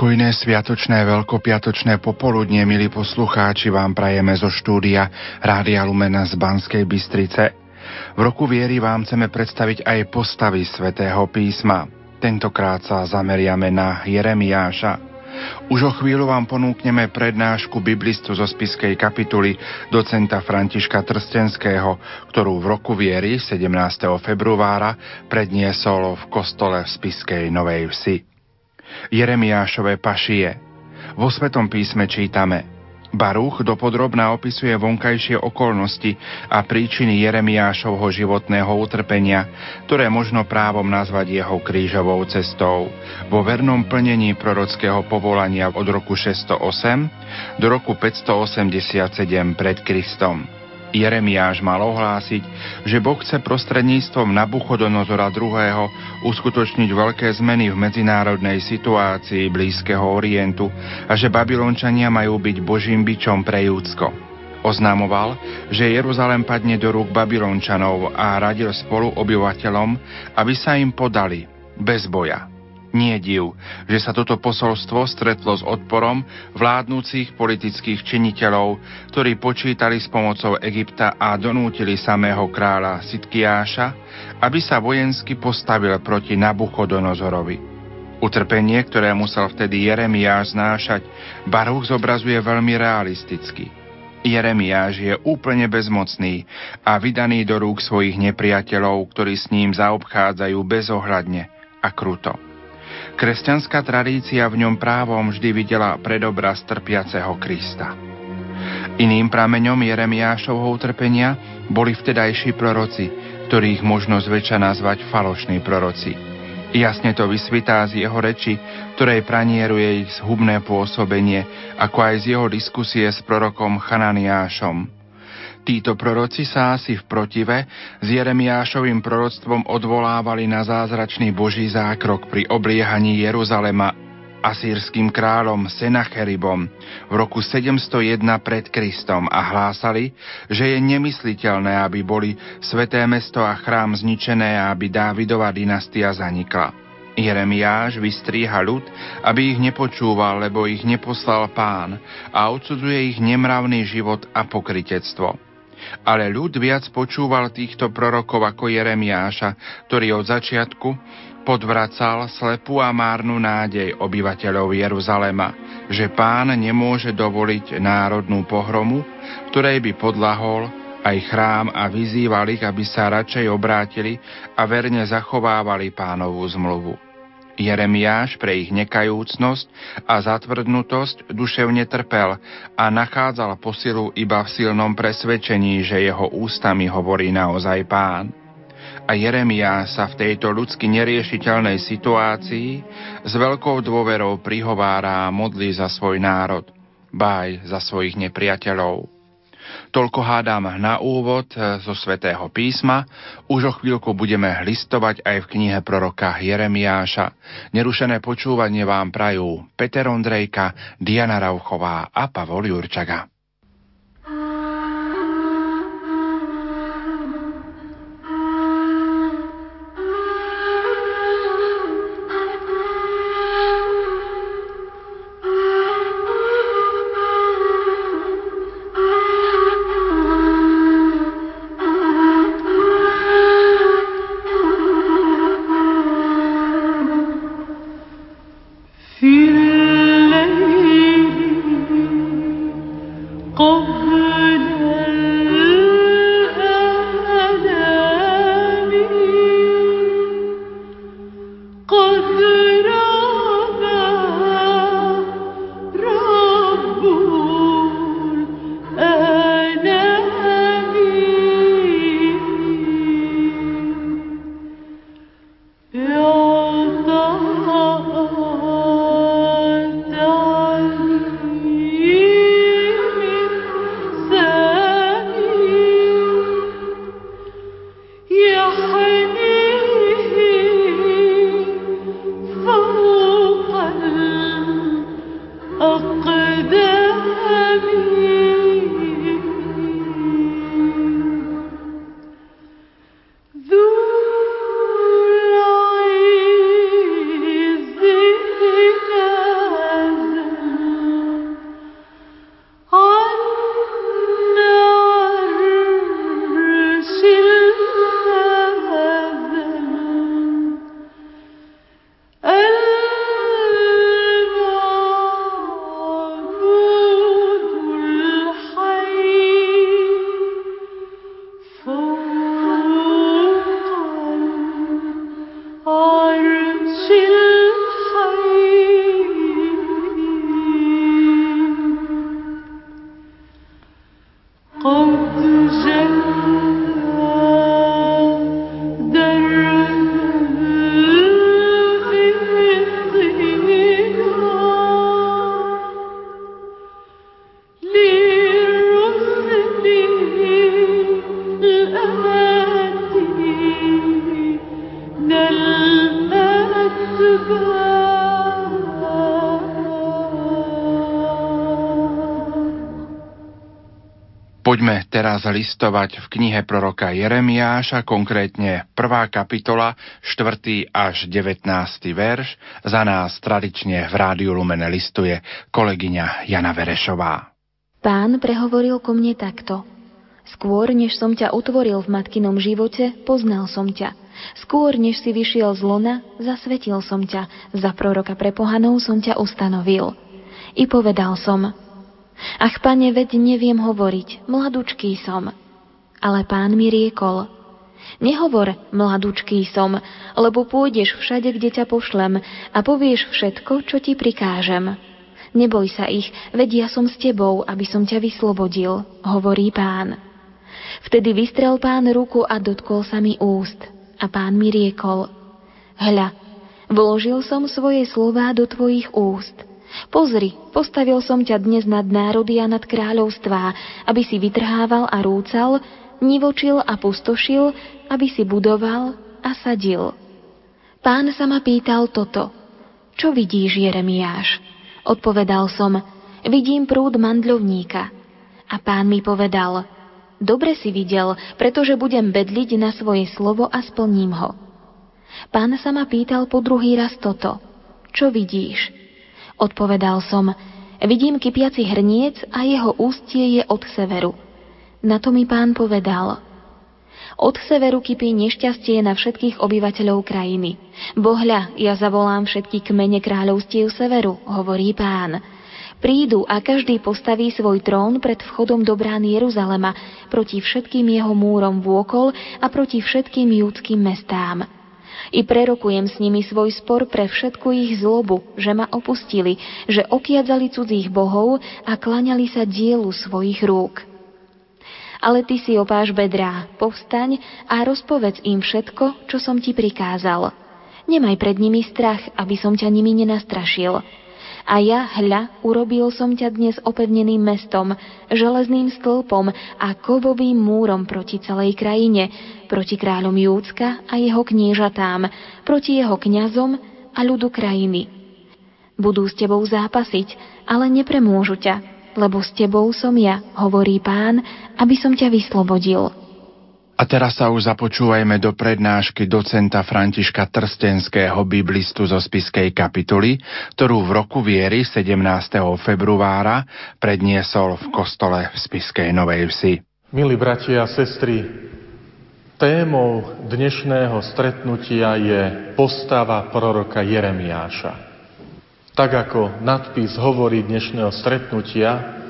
Pokojné sviatočné veľkopiatočné popoludne, milí poslucháči, vám prajeme zo štúdia Rádia Lumena z Banskej Bystrice. V roku viery vám chceme predstaviť aj postavy svätého písma. Tentokrát sa zameriame na Jeremiáša. Už o chvíľu vám ponúkneme prednášku biblistu zo spiskej kapituly docenta Františka Trstenského, ktorú v roku viery 17. februára predniesol v kostole v spiskej Novej Vsi. Jeremiášové pašie. Vo Svetom písme čítame Baruch dopodrobná opisuje vonkajšie okolnosti a príčiny Jeremiášovho životného utrpenia, ktoré možno právom nazvať jeho krížovou cestou. Vo vernom plnení prorockého povolania od roku 608 do roku 587 pred Kristom. Jeremiáš mal ohlásiť, že Boh chce prostredníctvom Nabuchodonozora II. uskutočniť veľké zmeny v medzinárodnej situácii Blízkeho Orientu a že Babylončania majú byť Božím bičom pre Júdsko. Oznamoval, že Jeruzalem padne do rúk Babylončanov a radil spolu obyvateľom, aby sa im podali, bez boja. Nie div, že sa toto posolstvo stretlo s odporom vládnúcich politických činiteľov, ktorí počítali s pomocou Egypta a donútili samého kráľa Sitkiáša, aby sa vojensky postavil proti Nabuchodonozorovi. Utrpenie, ktoré musel vtedy Jeremiáš znášať, Baruch zobrazuje veľmi realisticky. Jeremiáš je úplne bezmocný a vydaný do rúk svojich nepriateľov, ktorí s ním zaobchádzajú bezohľadne a kruto. Kresťanská tradícia v ňom právom vždy videla predobraz trpiaceho Krista. Iným prameňom Jeremiášovho utrpenia boli vtedajší proroci, ktorých možno zväčša nazvať falošní proroci. Jasne to vysvitá z jeho reči, ktorej pranieruje ich zhubné pôsobenie, ako aj z jeho diskusie s prorokom Chananiášom – Títo proroci sa asi v protive s Jeremiášovým proroctvom odvolávali na zázračný Boží zákrok pri obliehaní Jeruzalema asýrským kráľom Senacheribom v roku 701 pred Kristom a hlásali, že je nemysliteľné, aby boli sveté mesto a chrám zničené a aby Dávidova dynastia zanikla. Jeremiáš vystríha ľud, aby ich nepočúval, lebo ich neposlal pán a odsudzuje ich nemravný život a pokritectvo. Ale ľud viac počúval týchto prorokov ako Jeremiáša, ktorý od začiatku podvracal slepú a márnu nádej obyvateľov Jeruzalema, že pán nemôže dovoliť národnú pohromu, ktorej by podlahol aj chrám a vyzýval ich, aby sa radšej obrátili a verne zachovávali pánovú zmluvu. Jeremiáš pre ich nekajúcnosť a zatvrdnutosť duševne trpel a nachádzal posilu iba v silnom presvedčení, že jeho ústami hovorí naozaj pán. A Jeremiáš sa v tejto ľudsky neriešiteľnej situácii s veľkou dôverou prihovára a modlí za svoj národ, baj za svojich nepriateľov. Toľko hádam na úvod e, zo svätého písma. Už o chvíľku budeme listovať aj v knihe proroka Jeremiáša. Nerušené počúvanie vám prajú Peter Ondrejka, Diana Rauchová a Pavol Jurčaga. Teraz listovať v knihe proroka Jeremiáša, konkrétne 1. kapitola, 4. až 19. verš. Za nás tradične v Rádiu Lumene listuje kolegyňa Jana Verešová. Pán prehovoril ko mne takto. Skôr, než som ťa utvoril v matkinom živote, poznal som ťa. Skôr, než si vyšiel z lona, zasvetil som ťa. Za proroka pre pohanov som ťa ustanovil. I povedal som, Ach, pane, veď neviem hovoriť, mladučký som. Ale pán mi riekol, nehovor, mladučký som, lebo pôjdeš všade, kde ťa pošlem a povieš všetko, čo ti prikážem. Neboj sa ich, veď ja som s tebou, aby som ťa vyslobodil, hovorí pán. Vtedy vystrel pán ruku a dotkol sa mi úst. A pán mi riekol, hľa, vložil som svoje slová do tvojich úst – Pozri, postavil som ťa dnes nad národy a nad kráľovstvá, aby si vytrhával a rúcal, nivočil a pustošil, aby si budoval a sadil. Pán sa ma pýtal toto. Čo vidíš, Jeremiáš? Odpovedal som, vidím prúd mandľovníka. A pán mi povedal, dobre si videl, pretože budem bedliť na svoje slovo a splním ho. Pán sa ma pýtal po druhý raz toto. Čo vidíš? Odpovedal som, vidím kypiaci hrniec a jeho ústie je od severu. Na to mi pán povedal, od severu kypí nešťastie na všetkých obyvateľov krajiny. Bohľa, ja zavolám všetky kmene kráľovstiev severu, hovorí pán. Prídu a každý postaví svoj trón pred vchodom do brán Jeruzalema proti všetkým jeho múrom vôkol a proti všetkým judským mestám. I prerokujem s nimi svoj spor pre všetku ich zlobu, že ma opustili, že okiadzali cudzích bohov a klaňali sa dielu svojich rúk. Ale ty si opáš bedrá, povstaň a rozpovedz im všetko, čo som ti prikázal. Nemaj pred nimi strach, aby som ťa nimi nenastrašil. A ja, hľa, urobil som ťa dnes opevneným mestom, železným stĺpom a kovovým múrom proti celej krajine, proti kráľom Júcka a jeho kniežatám, proti jeho kňazom a ľudu krajiny. Budú s tebou zápasiť, ale nepremôžu ťa, lebo s tebou som ja, hovorí pán, aby som ťa vyslobodil. A teraz sa už započúvajme do prednášky docenta Františka Trstenského biblistu zo Spiskej kapituly, ktorú v roku viery 17. februára predniesol v kostole v Spiskej Novej Vsi. Milí bratia a sestry, témou dnešného stretnutia je postava proroka Jeremiáša. Tak ako nadpis hovorí dnešného stretnutia,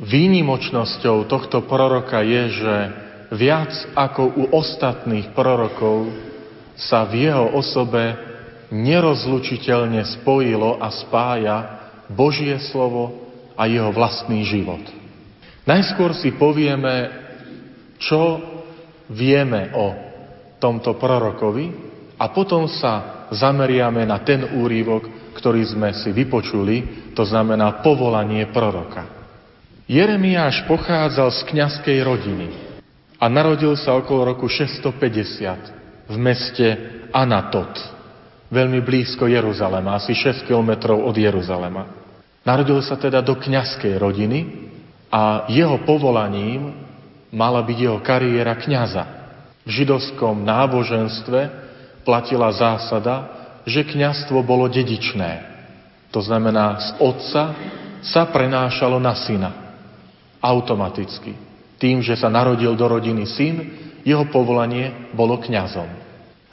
výnimočnosťou tohto proroka je, že viac ako u ostatných prorokov sa v jeho osobe nerozlučiteľne spojilo a spája Božie slovo a jeho vlastný život. Najskôr si povieme, čo vieme o tomto prorokovi a potom sa zameriame na ten úrivok, ktorý sme si vypočuli, to znamená povolanie proroka. Jeremiáš pochádzal z kňazskej rodiny a narodil sa okolo roku 650 v meste Anatot, veľmi blízko Jeruzalema, asi 6 kilometrov od Jeruzalema. Narodil sa teda do kňazskej rodiny a jeho povolaním mala byť jeho kariéra kňaza. V židovskom náboženstve platila zásada, že kňazstvo bolo dedičné. To znamená, z otca sa prenášalo na syna. Automaticky. Tým, že sa narodil do rodiny syn, jeho povolanie bolo kňazom.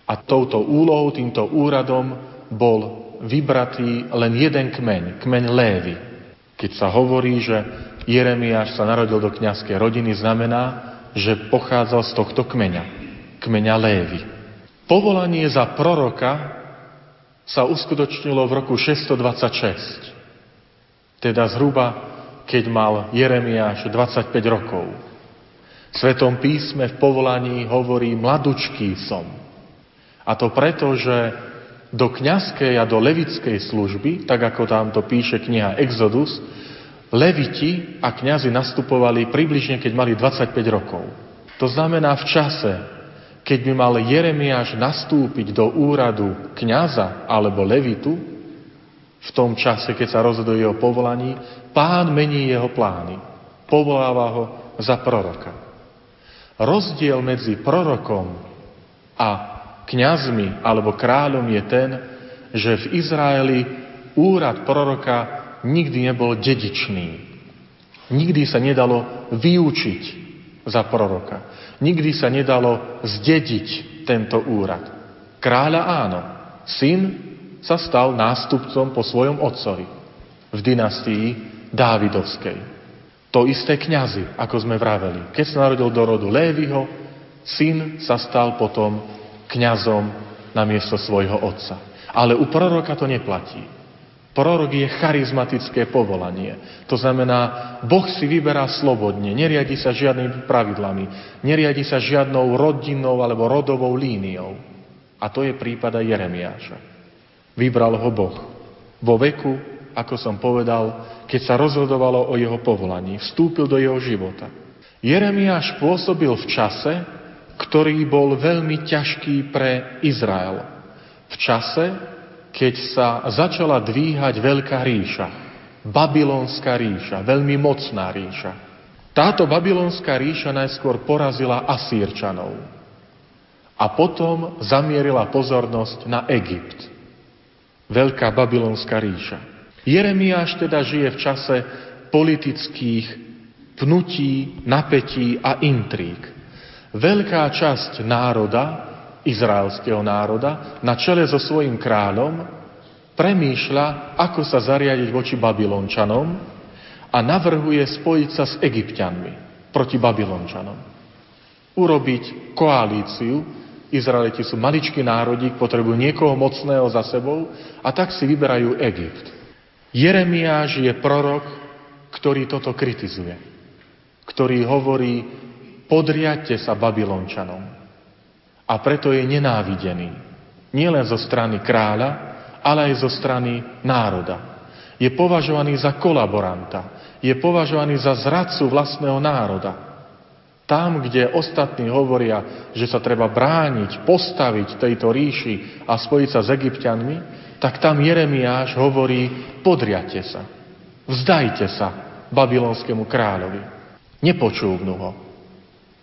A touto úlohou, týmto úradom bol vybratý len jeden kmeň, kmeň Lévy. Keď sa hovorí, že Jeremiáš sa narodil do kňazskej rodiny, znamená, že pochádzal z tohto kmeňa, kmeňa Lévy. Povolanie za proroka sa uskutočnilo v roku 626, teda zhruba keď mal Jeremiáš 25 rokov. V Svetom písme v povolaní hovorí mladučký som. A to preto, že do kňazskej a do levickej služby, tak ako tam to píše kniha Exodus, leviti a kňazi nastupovali približne, keď mali 25 rokov. To znamená v čase, keď by mal Jeremiáš nastúpiť do úradu kňaza alebo levitu, v tom čase, keď sa rozhoduje o povolaní, pán mení jeho plány. Povoláva ho za proroka. Rozdiel medzi prorokom a kňazmi alebo kráľom je ten, že v Izraeli úrad proroka nikdy nebol dedičný. Nikdy sa nedalo vyučiť za proroka. Nikdy sa nedalo zdediť tento úrad. Kráľa áno, syn sa stal nástupcom po svojom otcovi v dynastii Dávidovskej. To isté kňazi, ako sme vraveli. Keď sa narodil do rodu Lévyho, syn sa stal potom kňazom na miesto svojho otca. Ale u proroka to neplatí. Prorok je charizmatické povolanie. To znamená, Boh si vyberá slobodne, neriadi sa žiadnymi pravidlami, neriadi sa žiadnou rodinnou alebo rodovou líniou. A to je prípada Jeremiáša. Vybral ho Boh. Vo veku, ako som povedal, keď sa rozhodovalo o jeho povolaní, vstúpil do jeho života. Jeremiáš pôsobil v čase, ktorý bol veľmi ťažký pre Izrael. V čase, keď sa začala dvíhať veľká ríša, babylonská ríša, veľmi mocná ríša. Táto babylonská ríša najskôr porazila Asírčanov a potom zamierila pozornosť na Egypt. Veľká babylonská ríša. Jeremiáš teda žije v čase politických pnutí, napätí a intrík. Veľká časť národa izraelského národa na čele so svojím kráľom premýšľa, ako sa zariadiť voči Babylončanom a navrhuje spojiť sa s Egyptianmi proti Babylončanom. Urobiť koalíciu, Izraeliti sú maličký národík, potrebujú niekoho mocného za sebou a tak si vyberajú Egypt. Jeremiáš je prorok, ktorý toto kritizuje, ktorý hovorí, podriadte sa Babylončanom a preto je nenávidený. Nielen zo strany kráľa, ale aj zo strany národa. Je považovaný za kolaboranta. Je považovaný za zradcu vlastného národa. Tam, kde ostatní hovoria, že sa treba brániť, postaviť tejto ríši a spojiť sa s egyptianmi, tak tam Jeremiáš hovorí, podriate sa, vzdajte sa babylonskému kráľovi. Nepočúvnu ho.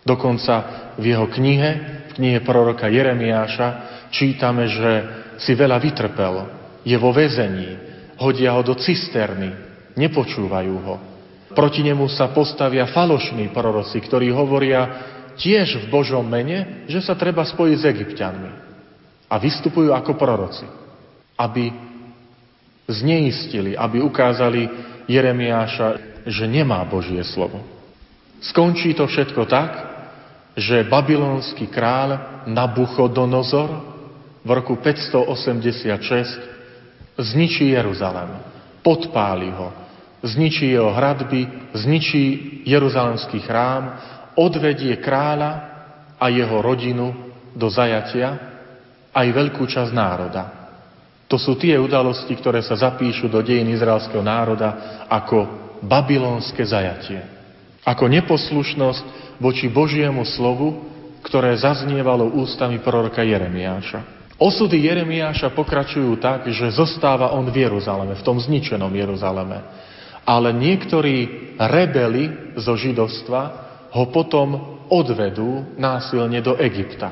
Dokonca v jeho knihe knihe proroka Jeremiáša čítame, že si veľa vytrpel, je vo väzení, hodia ho do cisterny, nepočúvajú ho. Proti nemu sa postavia falošní proroci, ktorí hovoria tiež v Božom mene, že sa treba spojiť s egyptianmi. A vystupujú ako proroci, aby zneistili, aby ukázali Jeremiáša, že nemá Božie slovo. Skončí to všetko tak, že babylonský král Nabuchodonozor v roku 586 zničí Jeruzalem, podpáli ho, zničí jeho hradby, zničí Jeruzalemský chrám, odvedie kráľa a jeho rodinu do zajatia, aj veľkú časť národa. To sú tie udalosti, ktoré sa zapíšu do dejín izraelského národa ako babylonské zajatie. Ako neposlušnosť voči Božiemu slovu, ktoré zaznievalo ústami proroka Jeremiáša. Osudy Jeremiáša pokračujú tak, že zostáva on v Jeruzaleme, v tom zničenom Jeruzaleme. Ale niektorí rebeli zo židovstva ho potom odvedú násilne do Egypta.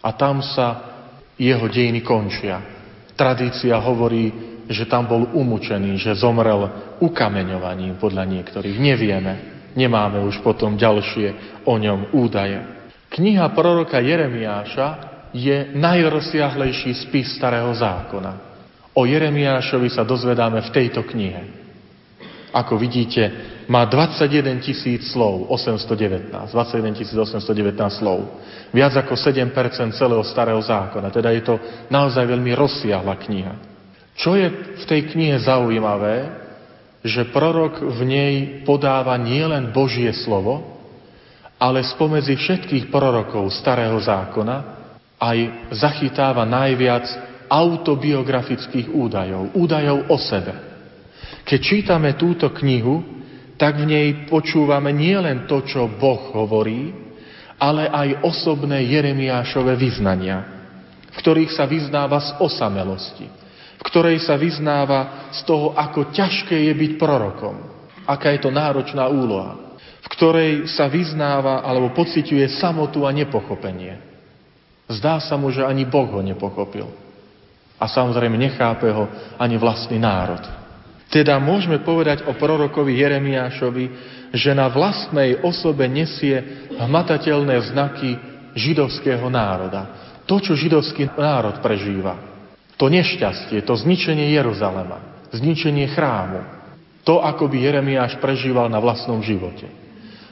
A tam sa jeho dejiny končia. Tradícia hovorí, že tam bol umúčený, že zomrel ukameňovaním podľa niektorých. Nevieme. Nemáme už potom ďalšie o ňom údaje. Kniha proroka Jeremiáša je najrozsiahlejší spis starého zákona. O Jeremiášovi sa dozvedáme v tejto knihe. Ako vidíte, má 21 tisíc slov, 819, 21 819 slov. Viac ako 7% celého starého zákona. Teda je to naozaj veľmi rozsiahla kniha. Čo je v tej knihe zaujímavé, že prorok v nej podáva nielen Božie slovo, ale spomedzi všetkých prorokov starého zákona aj zachytáva najviac autobiografických údajov, údajov o sebe. Keď čítame túto knihu, tak v nej počúvame nielen to, čo Boh hovorí, ale aj osobné Jeremiášove vyznania, v ktorých sa vyznáva z osamelosti, v ktorej sa vyznáva z toho, ako ťažké je byť prorokom, aká je to náročná úloha, v ktorej sa vyznáva alebo pociťuje samotu a nepochopenie. Zdá sa mu, že ani Boh ho nepochopil. A samozrejme nechápe ho ani vlastný národ. Teda môžeme povedať o prorokovi Jeremiášovi, že na vlastnej osobe nesie hmatateľné znaky židovského národa. To, čo židovský národ prežíva. To nešťastie, to zničenie Jeruzalema, zničenie chrámu, to, ako by Jeremiáš prežíval na vlastnom živote.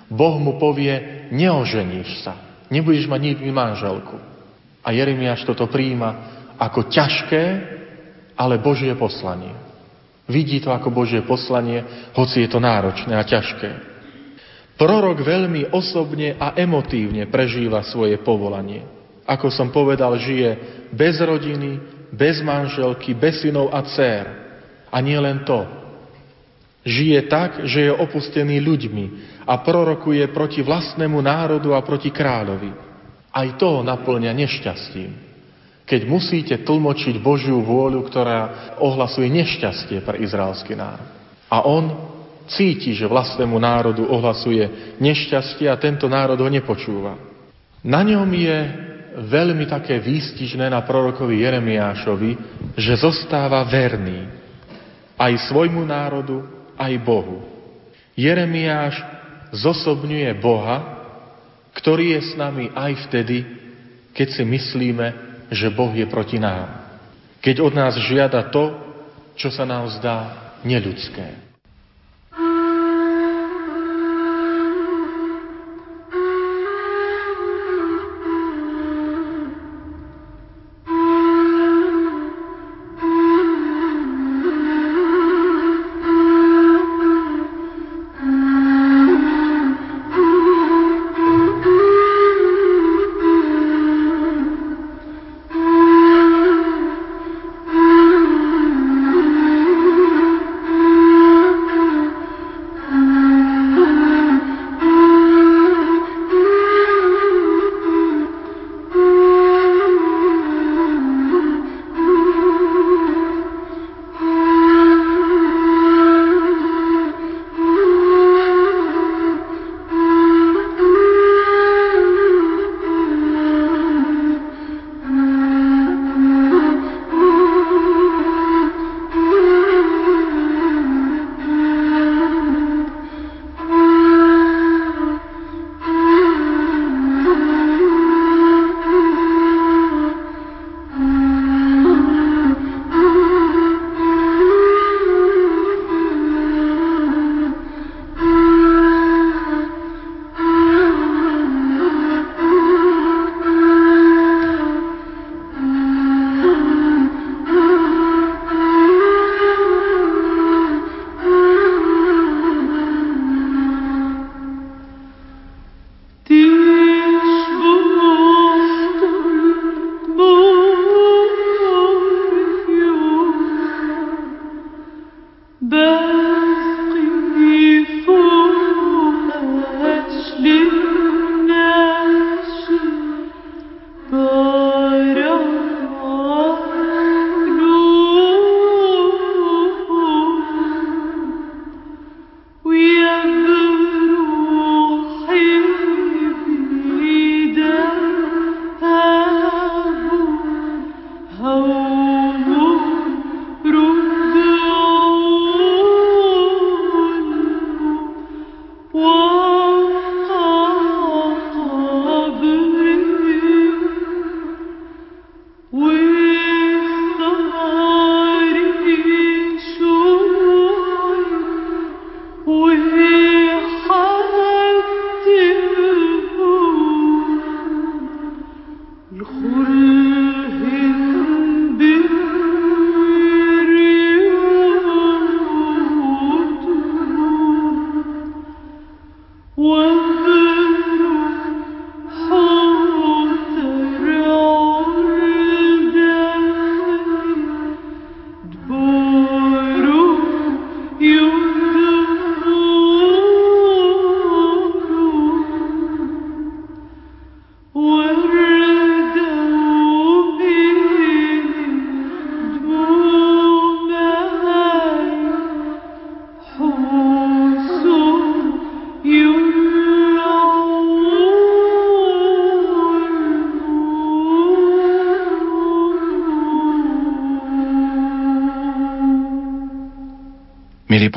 Boh mu povie, neoženíš sa, nebudeš mať nikdy manželku. A Jeremiáš toto príjima ako ťažké, ale Božie poslanie. Vidí to ako Božie poslanie, hoci je to náročné a ťažké. Prorok veľmi osobne a emotívne prežíva svoje povolanie. Ako som povedal, žije bez rodiny, bez manželky, bez synov a dcer. A nie len to. Žije tak, že je opustený ľuďmi a prorokuje proti vlastnému národu a proti kráľovi. Aj to naplňa nešťastím. Keď musíte tlmočiť Božiu vôľu, ktorá ohlasuje nešťastie pre izraelský národ. A on cíti, že vlastnému národu ohlasuje nešťastie a tento národ ho nepočúva. Na ňom je veľmi také výstižné na prorokovi Jeremiášovi, že zostáva verný aj svojmu národu, aj Bohu. Jeremiáš zosobňuje Boha, ktorý je s nami aj vtedy, keď si myslíme, že Boh je proti nám. Keď od nás žiada to, čo sa nám zdá neľudské.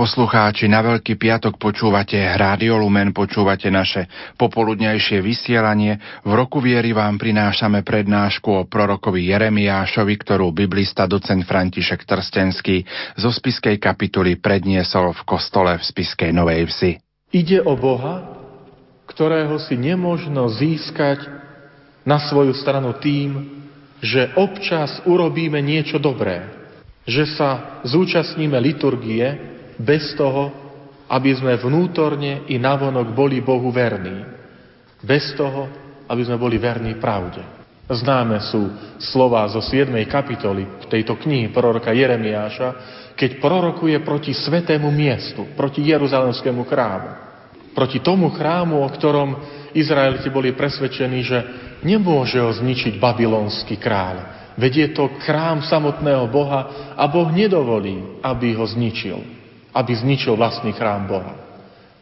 Poslucháči, na Veľký piatok počúvate Rádio Lumen, počúvate naše popoludnejšie vysielanie. V roku viery vám prinášame prednášku o prorokovi Jeremiášovi, ktorú biblista docent František Trstenský zo spiskej kapituly predniesol v kostole v spiskej Novej Vsi. Ide o Boha, ktorého si nemožno získať na svoju stranu tým, že občas urobíme niečo dobré, že sa zúčastníme liturgie, bez toho, aby sme vnútorne i navonok boli Bohu verní. Bez toho, aby sme boli verní pravde. Známe sú slova zo 7. kapitoly tejto knihy proroka Jeremiáša, keď prorokuje proti svetému miestu, proti Jeruzalemskému chrámu. Proti tomu chrámu, o ktorom Izraeliti boli presvedčení, že nemôže ho zničiť babylonský kráľ. Veď je to chrám samotného Boha a Boh nedovolí, aby ho zničil aby zničil vlastný chrám Boha.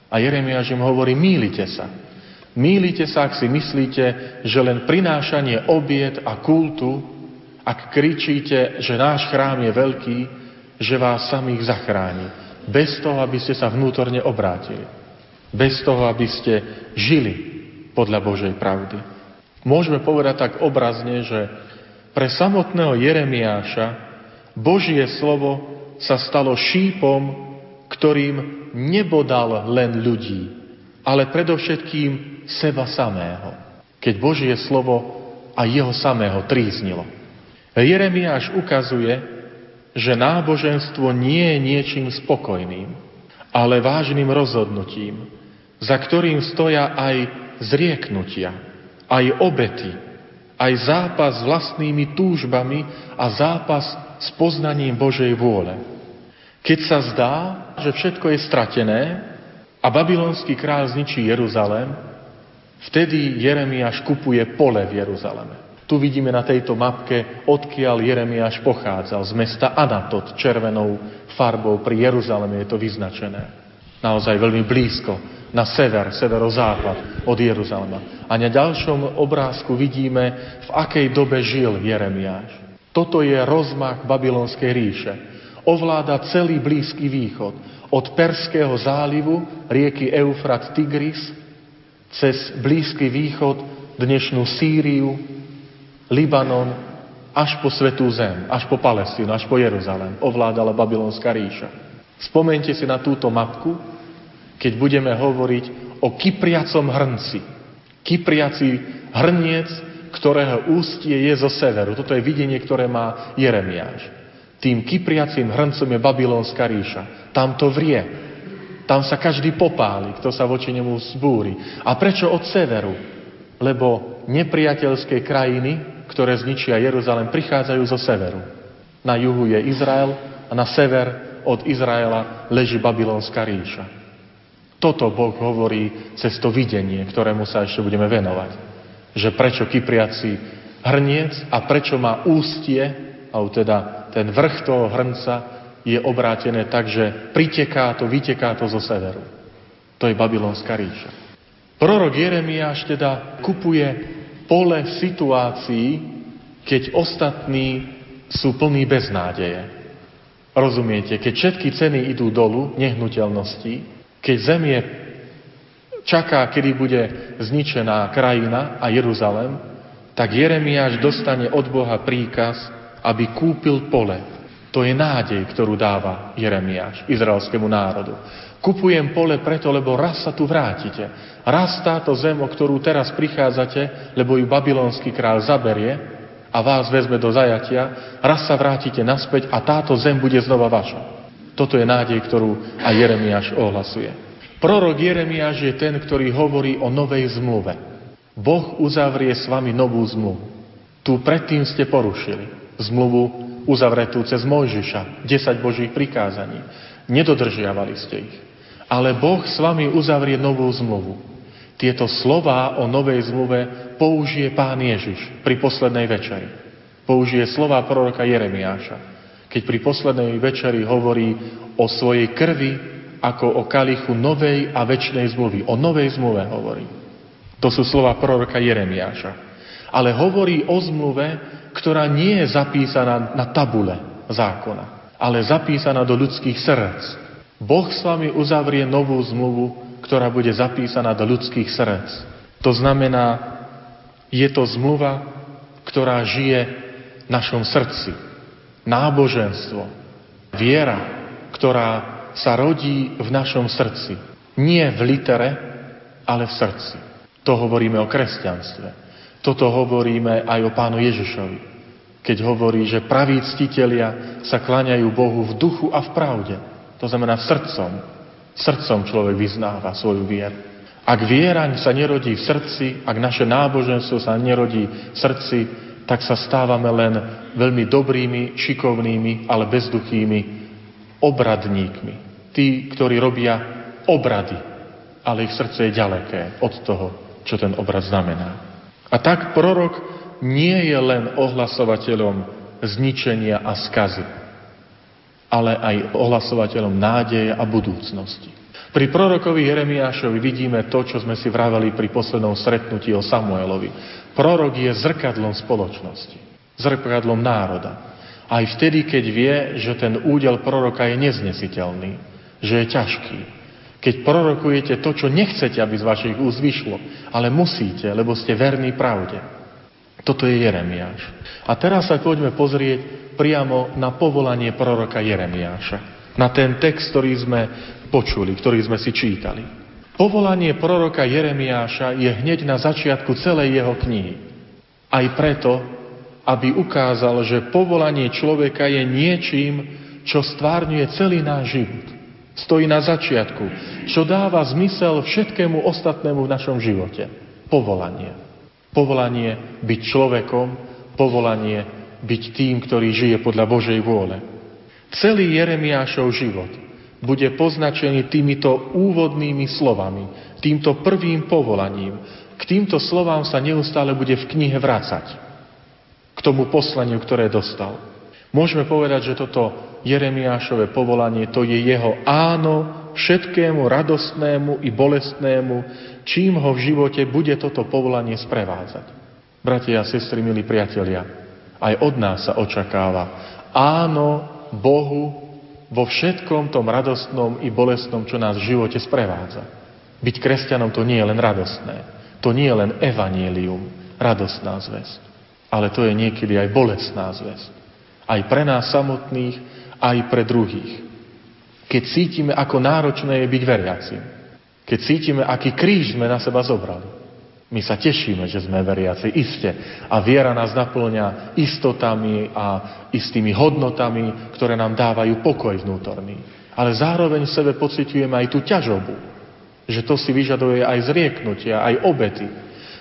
A Jeremiáš im hovorí, mýlite sa. Mýlite sa, ak si myslíte, že len prinášanie obiet a kultu, ak kričíte, že náš chrám je veľký, že vás samých zachráni. Bez toho, aby ste sa vnútorne obrátili. Bez toho, aby ste žili podľa Božej pravdy. Môžeme povedať tak obrazne, že pre samotného Jeremiáša Božie slovo sa stalo šípom ktorým nebodal len ľudí, ale predovšetkým seba samého, keď Božie slovo a jeho samého tríznilo. Jeremiáš ukazuje, že náboženstvo nie je niečím spokojným, ale vážnym rozhodnutím, za ktorým stoja aj zrieknutia, aj obety, aj zápas s vlastnými túžbami a zápas s poznaním Božej vôle. Keď sa zdá, že všetko je stratené a babylonský kráľ zničí Jeruzalém, vtedy Jeremiáš kupuje pole v Jeruzaleme. Tu vidíme na tejto mapke, odkiaľ Jeremiáš pochádzal, z mesta Anatot, červenou farbou pri Jeruzaleme je to vyznačené. Naozaj veľmi blízko, na sever, severozápad od Jeruzalema. A na ďalšom obrázku vidíme, v akej dobe žil Jeremiáš. Toto je rozmach babylonskej ríše ovláda celý Blízky východ. Od Perského zálivu, rieky Eufrat Tigris, cez Blízky východ, dnešnú Sýriu, Libanon, až po Svetú zem, až po Palestínu, až po Jeruzalém. Ovládala Babylonská ríša. Spomente si na túto mapku, keď budeme hovoriť o Kypriacom hrnci. Kypriaci hrniec, ktorého ústie je zo severu. Toto je videnie, ktoré má Jeremiáš. Tým kypriacím hrncom je Babylonská ríša. Tam to vrie. Tam sa každý popáli, kto sa voči nemu zbúri. A prečo od severu? Lebo nepriateľské krajiny, ktoré zničia Jeruzalem, prichádzajú zo severu. Na juhu je Izrael a na sever od Izraela leží Babylonská ríša. Toto Boh hovorí cez to videnie, ktorému sa ešte budeme venovať. Že prečo Kypriaci hrniec a prečo má ústie, alebo teda ten vrch toho hrnca je obrátené tak, že priteká to, vyteká to zo severu. To je babylonská ríša. Prorok Jeremiáš teda kupuje pole v situácii, keď ostatní sú plní beznádeje. Rozumiete, keď všetky ceny idú dolu, nehnuteľnosti, keď zem je čaká, kedy bude zničená krajina a Jeruzalem, tak Jeremiáš dostane od Boha príkaz, aby kúpil pole. To je nádej, ktorú dáva Jeremiáš izraelskému národu. Kupujem pole preto, lebo raz sa tu vrátite. Raz táto zem, o ktorú teraz prichádzate, lebo ju babylonský král zaberie a vás vezme do zajatia, raz sa vrátite naspäť a táto zem bude znova vaša. Toto je nádej, ktorú aj Jeremiáš ohlasuje. Prorok Jeremiáš je ten, ktorý hovorí o novej zmluve. Boh uzavrie s vami novú zmluvu. Tu predtým ste porušili zmluvu uzavretú cez Mojžiša, 10 Božích prikázaní. Nedodržiavali ste ich. Ale Boh s vami uzavrie novú zmluvu. Tieto slová o novej zmluve použije pán Ježiš pri poslednej večeri. Použije slová proroka Jeremiáša, keď pri poslednej večeri hovorí o svojej krvi ako o kalichu novej a väčšnej zmluvy. O novej zmluve hovorí. To sú slova proroka Jeremiáša. Ale hovorí o zmluve, ktorá nie je zapísaná na tabule zákona, ale zapísaná do ľudských srdc. Boh s vami uzavrie novú zmluvu, ktorá bude zapísaná do ľudských srdc. To znamená, je to zmluva, ktorá žije v našom srdci. Náboženstvo, viera, ktorá sa rodí v našom srdci. Nie v litere, ale v srdci. To hovoríme o kresťanstve. Toto hovoríme aj o pánu Ježišovi, keď hovorí, že praví ctitelia sa klaňajú Bohu v duchu a v pravde. To znamená srdcom. Srdcom človek vyznáva svoju vieru. Ak viera sa nerodí v srdci, ak naše náboženstvo sa nerodí v srdci, tak sa stávame len veľmi dobrými, šikovnými, ale bezduchými obradníkmi. Tí, ktorí robia obrady, ale ich srdce je ďaleké od toho, čo ten obrad znamená. A tak prorok nie je len ohlasovateľom zničenia a skazy, ale aj ohlasovateľom nádeje a budúcnosti. Pri prorokovi Jeremiášovi vidíme to, čo sme si vraveli pri poslednom stretnutí o Samuelovi. Prorok je zrkadlom spoločnosti, zrkadlom národa. Aj vtedy, keď vie, že ten údel proroka je neznesiteľný, že je ťažký. Keď prorokujete to, čo nechcete, aby z vašich úst vyšlo, ale musíte, lebo ste verní pravde. Toto je Jeremiáš. A teraz sa poďme pozrieť priamo na povolanie proroka Jeremiáša. Na ten text, ktorý sme počuli, ktorý sme si čítali. Povolanie proroka Jeremiáša je hneď na začiatku celej jeho knihy. Aj preto, aby ukázal, že povolanie človeka je niečím, čo stvárňuje celý náš život. Stojí na začiatku, čo dáva zmysel všetkému ostatnému v našom živote. Povolanie. Povolanie byť človekom, povolanie byť tým, ktorý žije podľa Božej vôle. Celý Jeremiášov život bude poznačený týmito úvodnými slovami, týmto prvým povolaním. K týmto slovám sa neustále bude v knihe vracať k tomu poslaniu, ktoré dostal. Môžeme povedať, že toto Jeremiášové povolanie, to je jeho áno všetkému radostnému i bolestnému, čím ho v živote bude toto povolanie sprevádzať. Bratia a sestry, milí priatelia, aj od nás sa očakáva áno Bohu vo všetkom tom radostnom i bolestnom, čo nás v živote sprevádza. Byť kresťanom to nie je len radostné, to nie je len evanílium, radostná zväzť ale to je niekedy aj bolestná zväzť. Aj pre nás samotných, aj pre druhých. Keď cítime, ako náročné je byť veriacim. Keď cítime, aký kríž sme na seba zobrali. My sa tešíme, že sme veriaci, iste. A viera nás naplňa istotami a istými hodnotami, ktoré nám dávajú pokoj vnútorný. Ale zároveň v sebe pociťujeme aj tú ťažobu. Že to si vyžaduje aj zrieknutia, aj obety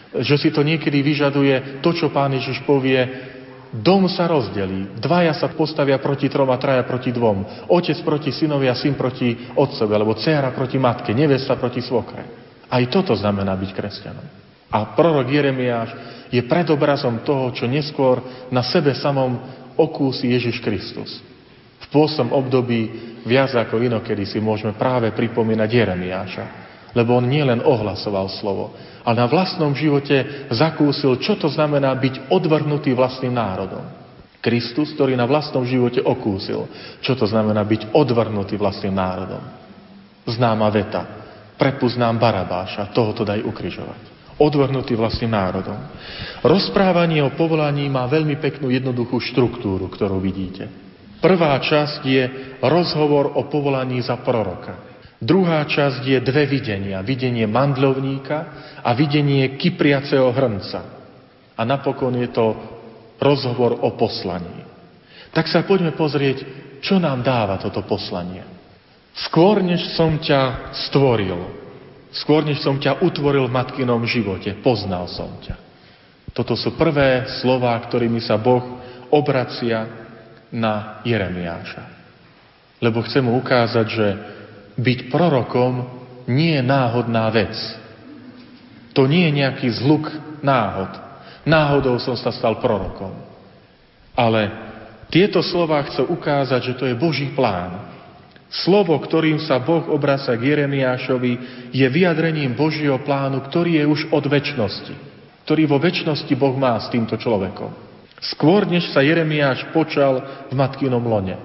že si to niekedy vyžaduje to, čo pán Ježiš povie, dom sa rozdelí, dvaja sa postavia proti trom a traja proti dvom, otec proti synovi a syn proti otcovi, alebo dcera proti matke, nevesta proti svokre. Aj toto znamená byť kresťanom. A prorok Jeremiáš je predobrazom toho, čo neskôr na sebe samom okúsi Ježiš Kristus. V pôsom období viac ako inokedy si môžeme práve pripomínať Jeremiáša. Lebo on nielen ohlasoval slovo, ale na vlastnom živote zakúsil, čo to znamená byť odvrhnutý vlastným národom. Kristus, ktorý na vlastnom živote okúsil, čo to znamená byť odvrhnutý vlastným národom. Známa veta. Prepuznám Barabáša, toho to daj ukrižovať odvrhnutý vlastným národom. Rozprávanie o povolaní má veľmi peknú jednoduchú štruktúru, ktorú vidíte. Prvá časť je rozhovor o povolaní za proroka. Druhá časť je dve videnia. Videnie mandlovníka a videnie kypriaceho hrnca. A napokon je to rozhovor o poslaní. Tak sa poďme pozrieť, čo nám dáva toto poslanie. Skôr, než som ťa stvoril, skôr, než som ťa utvoril v matkinom živote, poznal som ťa. Toto sú prvé slova, ktorými sa Boh obracia na Jeremiáša. Lebo chce mu ukázať, že byť prorokom nie je náhodná vec. To nie je nejaký zhluk náhod. Náhodou som sa stal prorokom. Ale tieto slova chcú ukázať, že to je Boží plán. Slovo, ktorým sa Boh obraca k Jeremiášovi, je vyjadrením Božieho plánu, ktorý je už od väčšnosti. Ktorý vo väčšnosti Boh má s týmto človekom. Skôr, než sa Jeremiáš počal v matkinom lone,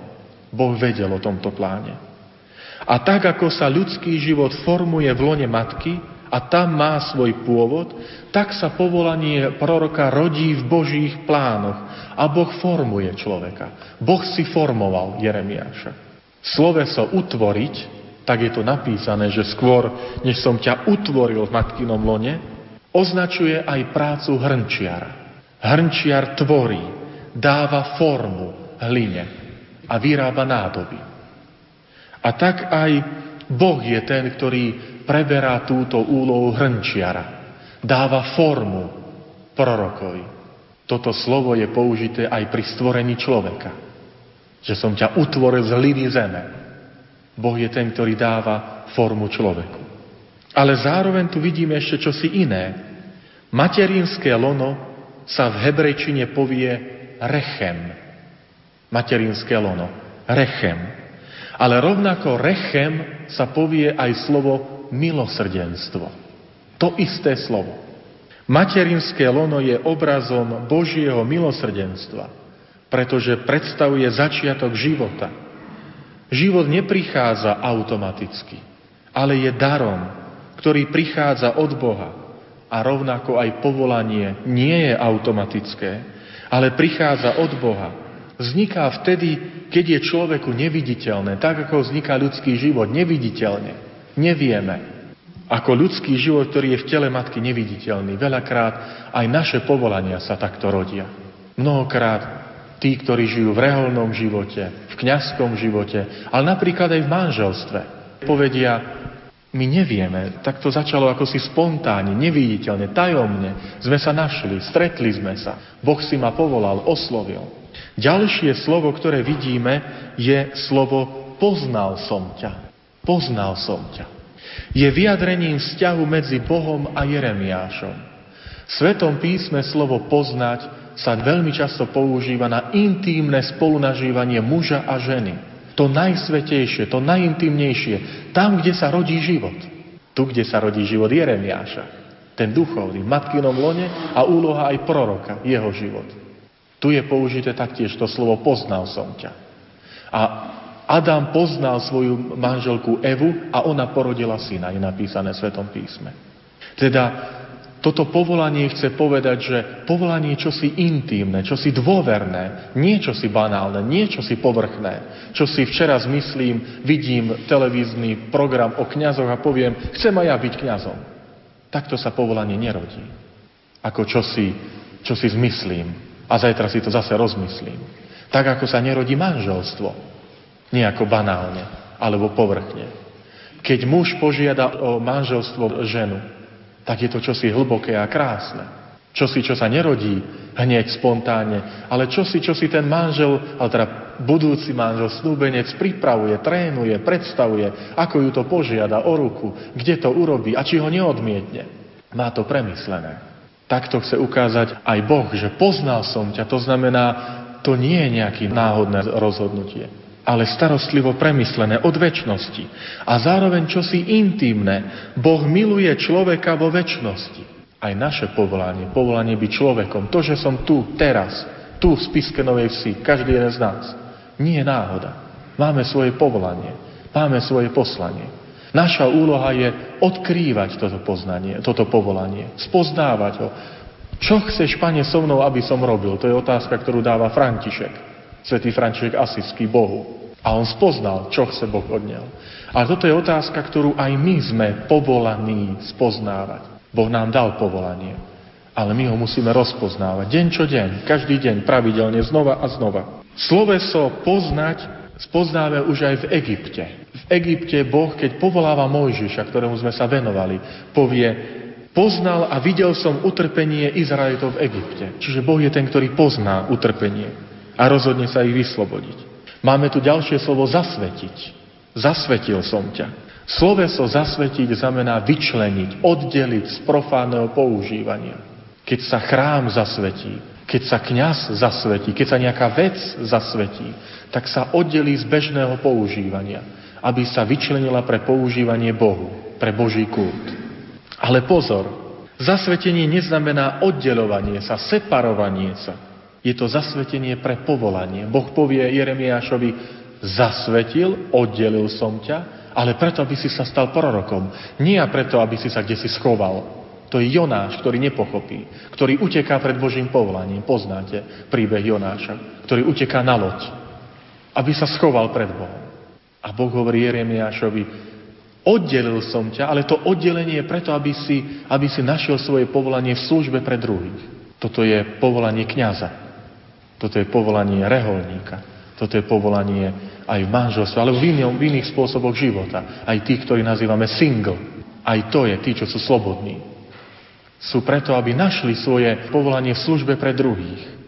Boh vedel o tomto pláne. A tak, ako sa ľudský život formuje v lone matky a tam má svoj pôvod, tak sa povolanie proroka rodí v Božích plánoch a Boh formuje človeka. Boh si formoval Jeremiáša. Sloveso utvoriť, tak je to napísané, že skôr, než som ťa utvoril v matkinom lone, označuje aj prácu hrnčiara. Hrnčiar tvorí, dáva formu hline a vyrába nádoby. A tak aj Boh je ten, ktorý preberá túto úlohu hrnčiara. Dáva formu prorokovi. Toto slovo je použité aj pri stvorení človeka že som ťa utvoril z hliny zeme. Boh je ten, ktorý dáva formu človeku. Ale zároveň tu vidíme ešte čosi iné. Materinské lono sa v hebrejčine povie rechem. Materinské lono. Rechem. Ale rovnako rechem sa povie aj slovo milosrdenstvo. To isté slovo. Materinské lono je obrazom Božieho milosrdenstva pretože predstavuje začiatok života. Život neprichádza automaticky, ale je darom, ktorý prichádza od Boha. A rovnako aj povolanie nie je automatické, ale prichádza od Boha. Vzniká vtedy, keď je človeku neviditeľné, tak ako vzniká ľudský život neviditeľne. Nevieme. Ako ľudský život, ktorý je v tele matky neviditeľný. Veľakrát aj naše povolania sa takto rodia. Mnohokrát tí, ktorí žijú v reholnom živote, v kňazskom živote, ale napríklad aj v manželstve. Povedia, my nevieme, tak to začalo ako si spontánne, neviditeľne, tajomne. Sme sa našli, stretli sme sa. Boh si ma povolal, oslovil. Ďalšie slovo, ktoré vidíme, je slovo poznal som ťa. Poznal som ťa. Je vyjadrením vzťahu medzi Bohom a Jeremiášom. V Svetom písme slovo poznať sa veľmi často používa na intímne spolunažívanie muža a ženy. To najsvetejšie, to najintímnejšie, tam, kde sa rodí život. Tu, kde sa rodí život Jeremiáša. Ten duchovný, v matkinom lone a úloha aj proroka, jeho život. Tu je použité taktiež to slovo poznal som ťa. A Adam poznal svoju manželku Evu a ona porodila syna, je napísané v Svetom písme. Teda toto povolanie chce povedať, že povolanie je čosi intímne, čosi dôverné, nie čosi banálne, nie čosi povrchné. Čo si včera zmyslím, vidím televízny program o kňazoch a poviem, chcem aj ja byť kňazom. Takto sa povolanie nerodí. Ako čosi, čosi zmyslím a zajtra si to zase rozmyslím. Tak ako sa nerodí manželstvo. Nejako banálne alebo povrchne. Keď muž požiada o manželstvo ženu, tak je to čosi hlboké a krásne. Čosi, čo sa nerodí hneď spontánne, ale čosi, čo si ten manžel, ale teda budúci manžel, snúbenec pripravuje, trénuje, predstavuje, ako ju to požiada o ruku, kde to urobí a či ho neodmietne. Má to premyslené. Takto chce ukázať aj Boh, že poznal som ťa, to znamená, to nie je nejaké náhodné rozhodnutie ale starostlivo premyslené od väčšnosti. A zároveň čosi intimné. Boh miluje človeka vo väčšnosti. Aj naše povolanie, povolanie byť človekom, to, že som tu, teraz, tu v Spiske Novej Vsi, každý jeden z nás, nie je náhoda. Máme svoje povolanie, máme svoje poslanie. Naša úloha je odkrývať toto poznanie, toto povolanie, spoznávať ho. Čo chceš, Pane, so mnou, aby som robil? To je otázka, ktorú dáva František svätý František Asisky Bohu. A on spoznal, čo chce Boh od neho. Ale toto je otázka, ktorú aj my sme povolaní spoznávať. Boh nám dal povolanie. Ale my ho musíme rozpoznávať. Deň čo deň, každý deň, pravidelne, znova a znova. Sloveso poznať spoznáme už aj v Egypte. V Egypte Boh, keď povoláva Mojžiša, ktorému sme sa venovali, povie, poznal a videl som utrpenie Izraelitov v Egypte. Čiže Boh je ten, ktorý pozná utrpenie a rozhodne sa ich vyslobodiť. Máme tu ďalšie slovo zasvetiť. Zasvetil som ťa. Sloveso zasvetiť znamená vyčleniť, oddeliť z profánneho používania. Keď sa chrám zasvetí, keď sa kňaz zasvetí, keď sa nejaká vec zasvetí, tak sa oddelí z bežného používania, aby sa vyčlenila pre používanie Bohu, pre Boží kult. Ale pozor, zasvetenie neznamená oddelovanie sa, separovanie sa. Je to zasvetenie pre povolanie. Boh povie Jeremiášovi, zasvetil, oddelil som ťa, ale preto, aby si sa stal prorokom. Nie preto, aby si sa kde si schoval. To je Jonáš, ktorý nepochopí, ktorý uteká pred Božím povolaním. Poznáte príbeh Jonáša, ktorý uteká na loď, aby sa schoval pred Bohom. A Boh hovorí Jeremiášovi, oddelil som ťa, ale to oddelenie je preto, aby si, aby si našiel svoje povolanie v službe pre druhých. Toto je povolanie kňaza. Toto je povolanie reholníka. Toto je povolanie aj v manželstve, ale v, inom, v iných spôsoboch života. Aj tí, ktorí nazývame single. Aj to je tí, čo sú slobodní. Sú preto, aby našli svoje povolanie v službe pre druhých.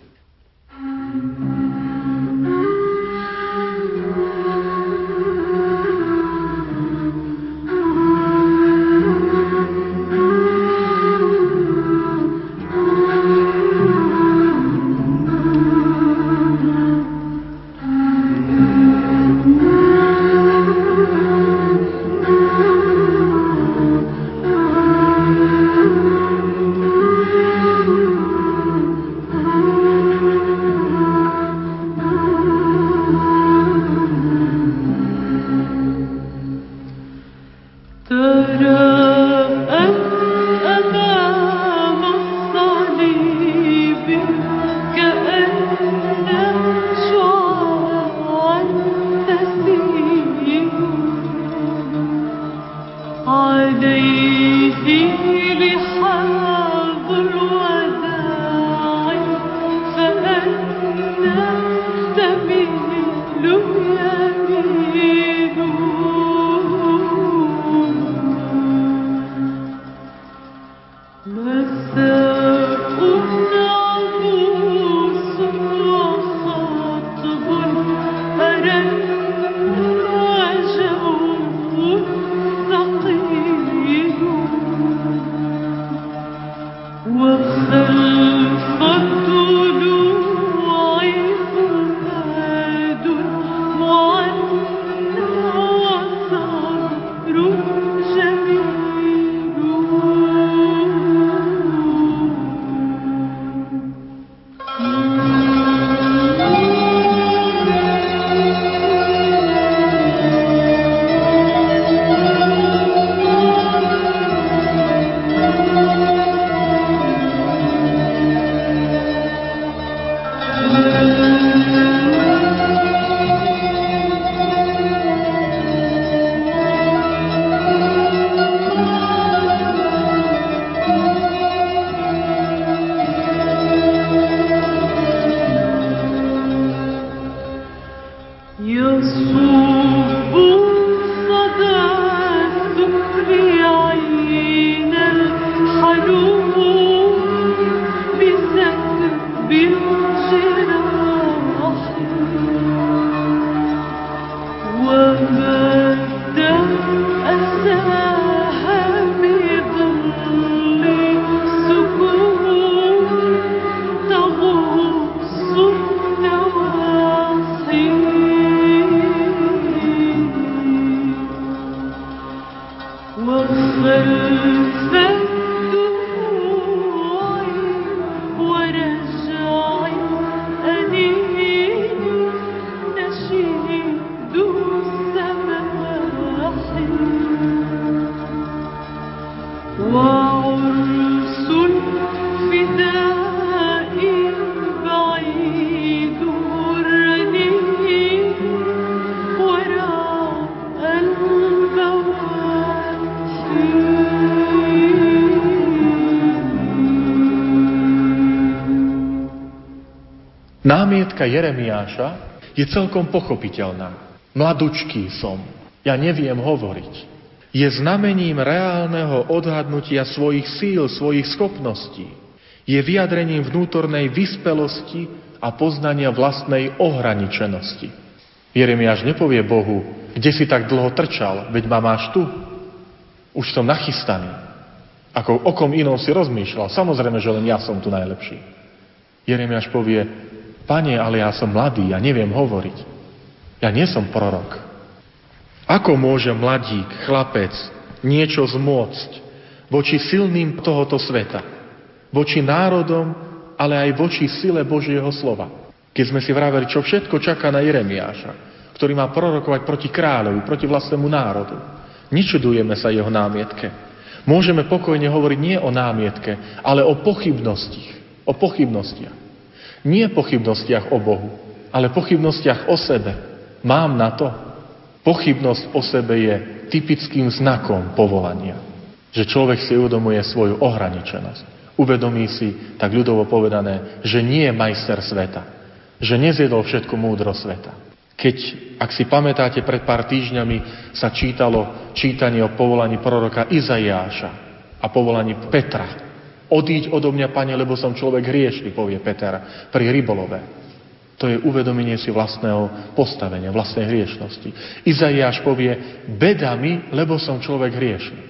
Námietka Jeremiáša je celkom pochopiteľná. Mladučký som, ja neviem hovoriť. Je znamením reálneho odhadnutia svojich síl, svojich schopností. Je vyjadrením vnútornej vyspelosti a poznania vlastnej ohraničenosti. Jeremiáš nepovie Bohu, kde si tak dlho trčal, veď ma máš tu. Už som nachystaný. Ako okom inom si rozmýšľal. Samozrejme, že len ja som tu najlepší. Jeremiáš povie, pane, ale ja som mladý, ja neviem hovoriť. Ja nie som prorok. Ako môže mladík, chlapec, niečo zmôcť voči silným tohoto sveta? Voči národom, ale aj voči sile Božieho slova. Keď sme si vraveli, čo všetko čaká na Jeremiáša, ktorý má prorokovať proti kráľovi, proti vlastnému národu. Nečudujeme sa jeho námietke. Môžeme pokojne hovoriť nie o námietke, ale o pochybnostiach. O pochybnostiach. Nie pochybnostiach o Bohu, ale pochybnostiach o sebe. Mám na to? Pochybnosť o sebe je typickým znakom povolania. Že človek si uvedomuje svoju ohraničenosť. Uvedomí si, tak ľudovo povedané, že nie je majster sveta. Že nezjedol všetku múdro sveta. Keď, ak si pamätáte, pred pár týždňami sa čítalo čítanie o povolaní proroka Izajáša a povolaní Petra. Odíď odo mňa, pane, lebo som človek hriešný, povie Peter pri rybolove. To je uvedomenie si vlastného postavenia, vlastnej hriešnosti. Izaiáš povie, beda mi, lebo som človek hriešný.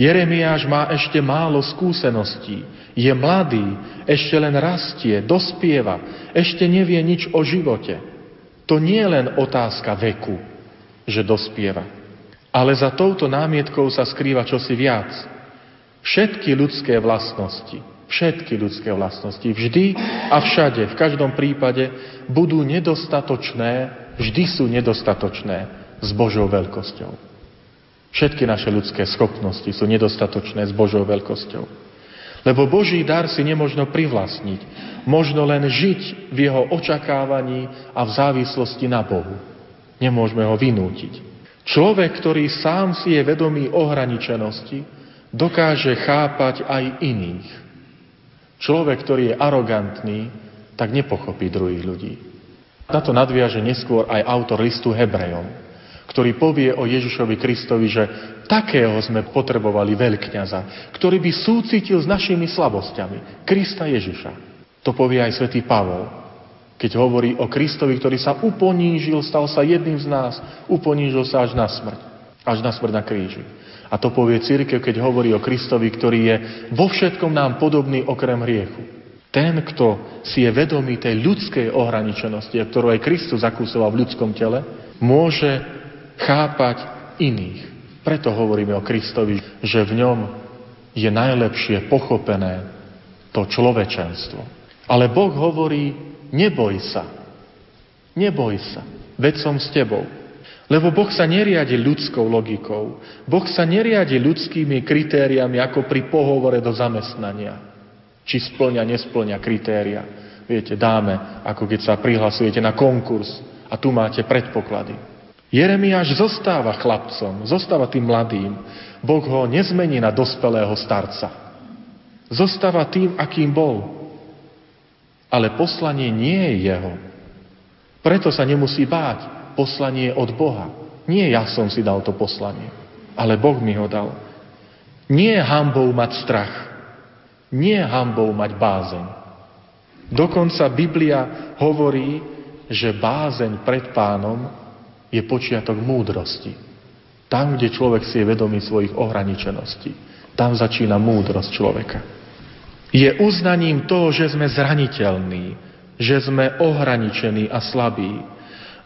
Jeremiáš má ešte málo skúseností, je mladý, ešte len rastie, dospieva, ešte nevie nič o živote. To nie je len otázka veku, že dospieva. Ale za touto námietkou sa skrýva čosi viac. Všetky ľudské vlastnosti, všetky ľudské vlastnosti, vždy a všade, v každom prípade budú nedostatočné, vždy sú nedostatočné s Božou veľkosťou. Všetky naše ľudské schopnosti sú nedostatočné s Božou veľkosťou. Lebo Boží dar si nemožno privlastniť. Možno len žiť v jeho očakávaní a v závislosti na Bohu. Nemôžeme ho vynútiť. Človek, ktorý sám si je vedomý ohraničenosti, dokáže chápať aj iných. Človek, ktorý je arogantný, tak nepochopí druhých ľudí. Na to nadviaže neskôr aj autor listu Hebrejom, ktorý povie o Ježišovi Kristovi, že takého sme potrebovali veľkňaza, ktorý by súcitil s našimi slabosťami. Krista Ježiša. To povie aj svätý Pavol, keď hovorí o Kristovi, ktorý sa uponížil, stal sa jedným z nás, uponížil sa až na smrť. Až na smrť na kríži. A to povie církev, keď hovorí o Kristovi, ktorý je vo všetkom nám podobný okrem hriechu. Ten, kto si je vedomý tej ľudskej ohraničenosti, ktorú aj Kristus zakúsoval v ľudskom tele, môže chápať iných. Preto hovoríme o Kristovi, že v ňom je najlepšie pochopené to človečenstvo. Ale Boh hovorí, neboj sa. Neboj sa, veď som s tebou. Lebo Boh sa neriadi ľudskou logikou. Boh sa neriadi ľudskými kritériami ako pri pohovore do zamestnania. Či splňa, nesplňa kritéria. Viete, dáme, ako keď sa prihlasujete na konkurs a tu máte predpoklady. Jeremiáš zostáva chlapcom, zostáva tým mladým. Boh ho nezmení na dospelého starca. Zostáva tým, akým bol. Ale poslanie nie je jeho. Preto sa nemusí báť poslanie od Boha. Nie ja som si dal to poslanie, ale Boh mi ho dal. Nie hambou mať strach, nie hambou mať bázeň. Dokonca Biblia hovorí, že bázeň pred pánom je počiatok múdrosti. Tam, kde človek si je vedomý svojich ohraničeností, tam začína múdrosť človeka. Je uznaním toho, že sme zraniteľní, že sme ohraničení a slabí,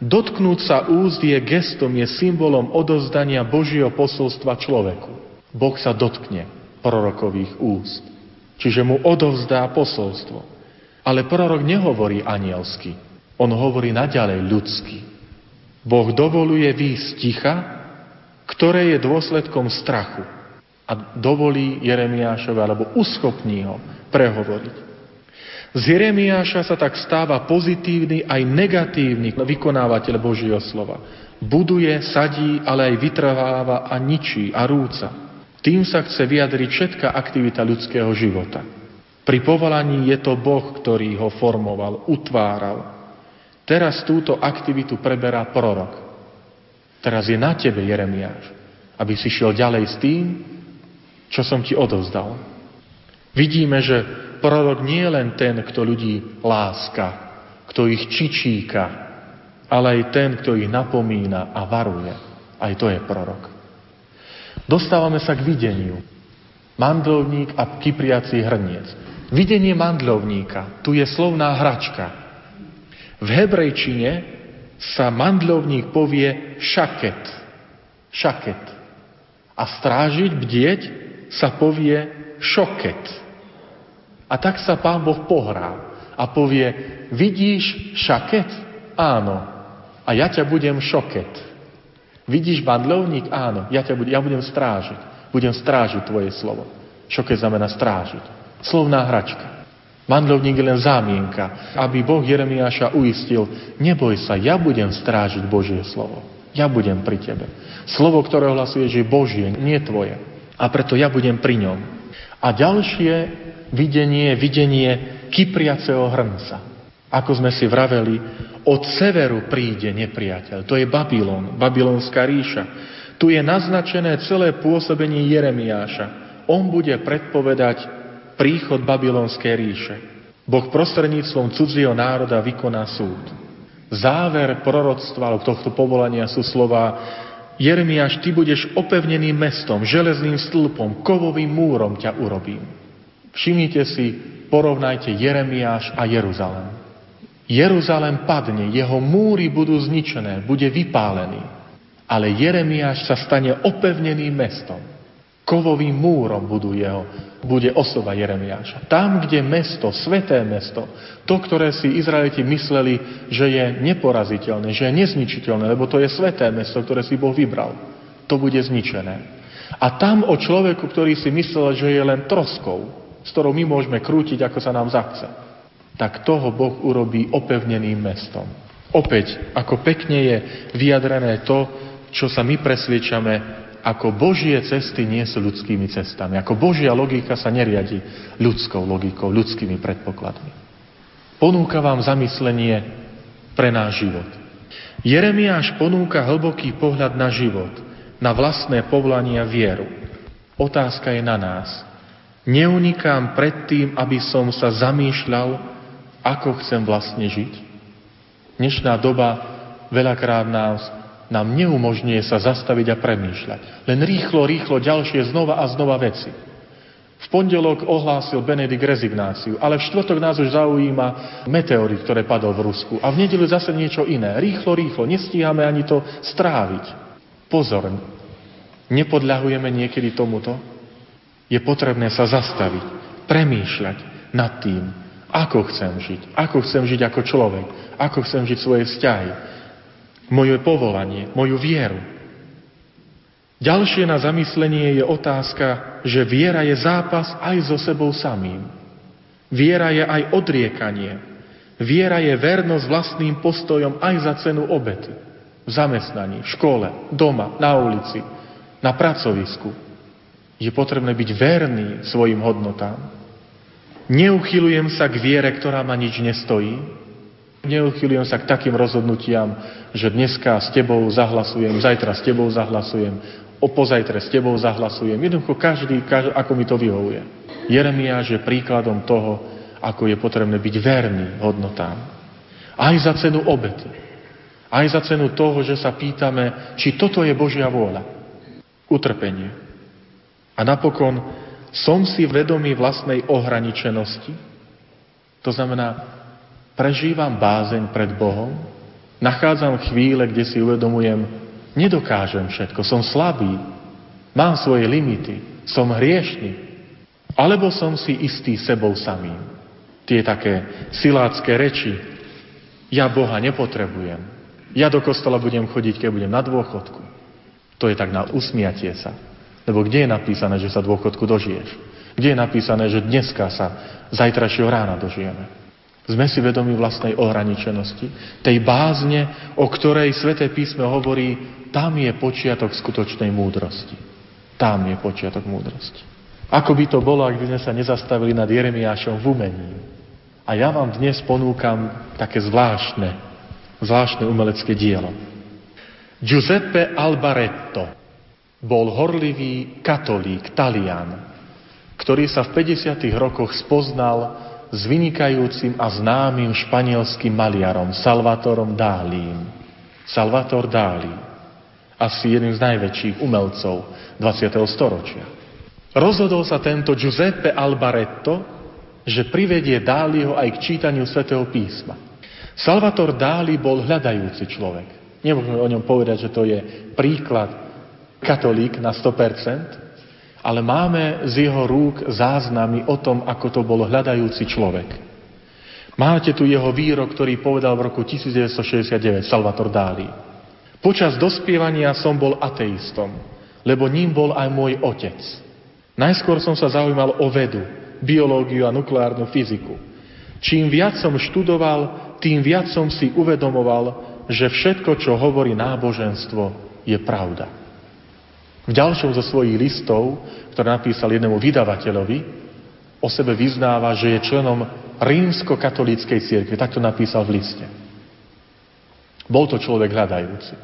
Dotknúť sa úst je gestom, je symbolom odozdania Božieho posolstva človeku. Boh sa dotkne prorokových úst. Čiže mu odovzdá posolstvo. Ale prorok nehovorí anielsky. On hovorí naďalej ľudsky. Boh dovoluje výjsť ticha, ktoré je dôsledkom strachu. A dovolí Jeremiášovi, alebo uschopní ho prehovoriť. Z Jeremiáša sa tak stáva pozitívny aj negatívny vykonávateľ Božieho slova. Buduje, sadí, ale aj vytrváva a ničí a rúca. Tým sa chce vyjadriť všetká aktivita ľudského života. Pri povolaní je to Boh, ktorý ho formoval, utváral. Teraz túto aktivitu preberá prorok. Teraz je na tebe, Jeremiáš, aby si šiel ďalej s tým, čo som ti odovzdal. Vidíme, že prorok nie je len ten, kto ľudí láska, kto ich čičíka, ale aj ten, kto ich napomína a varuje. Aj to je prorok. Dostávame sa k videniu. Mandlovník a kypriací hrniec. Videnie mandlovníka. Tu je slovná hračka. V hebrejčine sa mandlovník povie šaket. Šaket. A strážiť, bdieť sa povie šoket. A tak sa pán Boh pohrá a povie, vidíš šaket? Áno. A ja ťa budem šoket. Vidíš bandlovník? Áno. Ja, ťa budem, ja budem strážiť. Budem strážiť tvoje slovo. Šoket znamená strážiť. Slovná hračka. Mandlovník je len zámienka, aby Boh Jeremiáša uistil, neboj sa, ja budem strážiť Božie slovo. Ja budem pri tebe. Slovo, ktoré hlasuje, že je Božie, nie tvoje. A preto ja budem pri ňom. A ďalšie videnie, videnie kypriaceho hrnca. Ako sme si vraveli, od severu príde nepriateľ. To je Babylon, babylonská ríša. Tu je naznačené celé pôsobenie Jeremiáša. On bude predpovedať príchod babylonskej ríše. Boh prostredníctvom cudzieho národa vykoná súd. Záver proroctva tohto povolania sú slova Jeremiáš, ty budeš opevneným mestom, železným stĺpom, kovovým múrom ťa urobím. Všimnite si, porovnajte Jeremiáš a Jeruzalem. Jeruzalem padne, jeho múry budú zničené, bude vypálený. Ale Jeremiáš sa stane opevneným mestom. Kovovým múrom budú jeho, bude osoba Jeremiáša. Tam, kde mesto, sveté mesto, to, ktoré si Izraeliti mysleli, že je neporaziteľné, že je nezničiteľné, lebo to je sveté mesto, ktoré si Boh vybral, to bude zničené. A tam o človeku, ktorý si myslel, že je len troskou, s ktorou my môžeme krútiť, ako sa nám zachce, tak toho Boh urobí opevneným mestom. Opäť, ako pekne je vyjadrené to, čo sa my presviečame, ako Božie cesty nie sú ľudskými cestami. Ako Božia logika sa neriadi ľudskou logikou, ľudskými predpokladmi. Ponúka vám zamyslenie pre náš život. Jeremiáš ponúka hlboký pohľad na život, na vlastné povolanie a vieru. Otázka je na nás. Neunikám pred tým, aby som sa zamýšľal, ako chcem vlastne žiť? Dnešná doba veľakrát nás nám neumožňuje sa zastaviť a premýšľať. Len rýchlo, rýchlo ďalšie znova a znova veci. V pondelok ohlásil Benedikt rezignáciu, ale v štvrtok nás už zaujíma meteorit, ktoré padol v Rusku. A v nedelu zase niečo iné. Rýchlo, rýchlo. Nestíhame ani to stráviť. Pozor, nepodľahujeme niekedy tomuto? Je potrebné sa zastaviť, premýšľať nad tým, ako chcem žiť, ako chcem žiť ako človek, ako chcem žiť svoje vzťahy, moje povolanie, moju vieru. Ďalšie na zamyslenie je otázka, že viera je zápas aj so sebou samým. Viera je aj odriekanie. Viera je vernosť vlastným postojom aj za cenu obety. V zamestnaní, v škole, doma, na ulici, na pracovisku. Je potrebné byť verný svojim hodnotám. Neuchylujem sa k viere, ktorá ma nič nestojí, Neuchylujem sa k takým rozhodnutiam, že dneska s tebou zahlasujem, zajtra s tebou zahlasujem, o pozajtre s tebou zahlasujem. Jednoducho každý, každý ako mi to vyhovuje. Jeremiáš je príkladom toho, ako je potrebné byť verný hodnotám. Aj za cenu obety. Aj za cenu toho, že sa pýtame, či toto je Božia vôľa. Utrpenie. A napokon som si vedomý vlastnej ohraničenosti. To znamená, Prežívam bázeň pred Bohom, nachádzam chvíle, kde si uvedomujem, nedokážem všetko, som slabý, mám svoje limity, som hriešný, alebo som si istý sebou samým. Tie také silácké reči, ja Boha nepotrebujem, ja do kostola budem chodiť, keď budem na dôchodku. To je tak na usmiatie sa. Lebo kde je napísané, že sa dôchodku dožiješ? Kde je napísané, že dneska sa zajtrajšieho rána dožijeme? Sme si vedomi vlastnej ohraničenosti, tej bázne, o ktorej Sveté písmo hovorí, tam je počiatok skutočnej múdrosti. Tam je počiatok múdrosti. Ako by to bolo, ak by sme sa nezastavili nad Jeremiášom v umení. A ja vám dnes ponúkam také zvláštne zvláštne umelecké dielo. Giuseppe Albaretto bol horlivý katolík, talian, ktorý sa v 50. rokoch spoznal s vynikajúcim a známym španielským maliarom Salvatorom Dálím. Salvator Dali, asi jeden z najväčších umelcov 20. storočia. Rozhodol sa tento Giuseppe Albaretto, že privedie Dáliho aj k čítaniu svätého písma. Salvator Dáli bol hľadajúci človek. Nemôžeme o ňom povedať, že to je príklad katolík na 100%, ale máme z jeho rúk záznamy o tom, ako to bol hľadajúci človek. Máte tu jeho výrok, ktorý povedal v roku 1969 Salvator Dáli. Počas dospievania som bol ateistom, lebo ním bol aj môj otec. Najskôr som sa zaujímal o vedu, biológiu a nukleárnu fyziku. Čím viac som študoval, tým viac som si uvedomoval, že všetko, čo hovorí náboženstvo, je pravda. V ďalšom zo svojich listov, ktoré napísal jednému vydavateľovi, o sebe vyznáva, že je členom rímsko-katolíckej cirkvi. Tak to napísal v liste. Bol to človek hľadajúci.